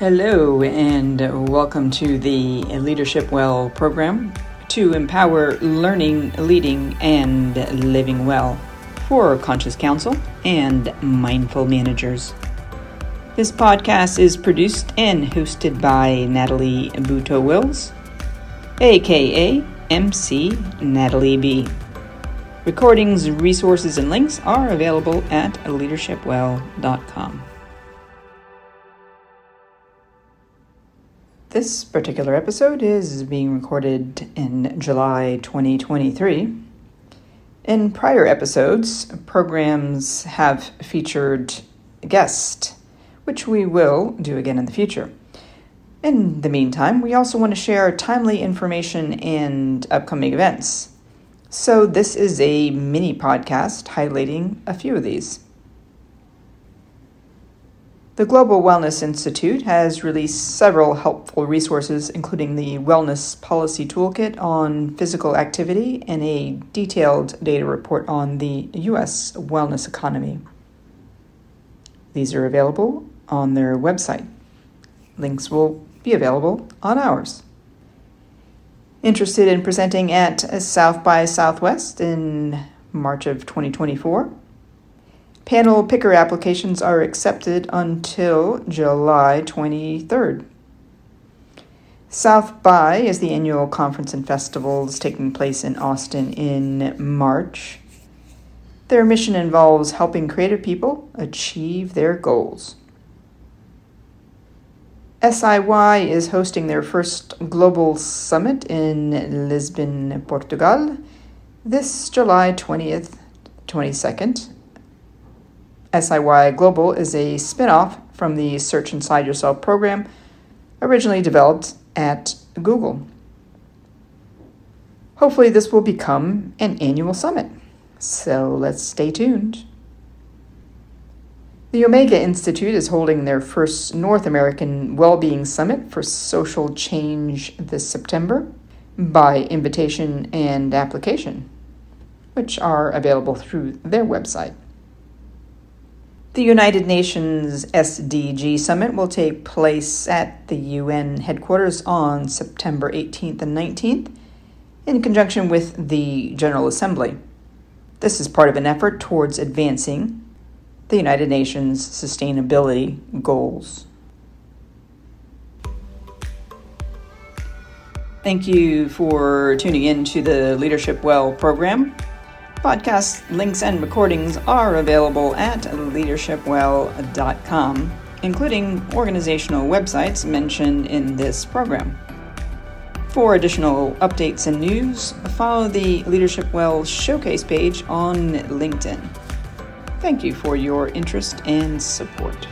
Hello, and welcome to the Leadership Well program to empower learning, leading, and living well for conscious counsel and mindful managers. This podcast is produced and hosted by Natalie Butto Wills, aka MC Natalie B. Recordings, resources, and links are available at leadershipwell.com. This particular episode is being recorded in July 2023. In prior episodes, programs have featured guests, which we will do again in the future. In the meantime, we also want to share timely information and upcoming events. So, this is a mini podcast highlighting a few of these. The Global Wellness Institute has released several helpful resources, including the Wellness Policy Toolkit on physical activity and a detailed data report on the U.S. wellness economy. These are available on their website. Links will be available on ours. Interested in presenting at South by Southwest in March of 2024? Panel picker applications are accepted until July 23rd. South by is the annual conference and festivals taking place in Austin in March. Their mission involves helping creative people achieve their goals. SIY is hosting their first global summit in Lisbon, Portugal, this July 20th, 22nd, SIY Global is a spin off from the Search Inside Yourself program, originally developed at Google. Hopefully, this will become an annual summit. So let's stay tuned. The Omega Institute is holding their first North American Wellbeing Summit for Social Change this September by invitation and application, which are available through their website. The United Nations SDG Summit will take place at the UN headquarters on September 18th and 19th in conjunction with the General Assembly. This is part of an effort towards advancing the United Nations sustainability goals. Thank you for tuning in to the Leadership Well program. Podcast links and recordings are available at leadershipwell.com, including organizational websites mentioned in this program. For additional updates and news, follow the Leadership Well showcase page on LinkedIn. Thank you for your interest and support.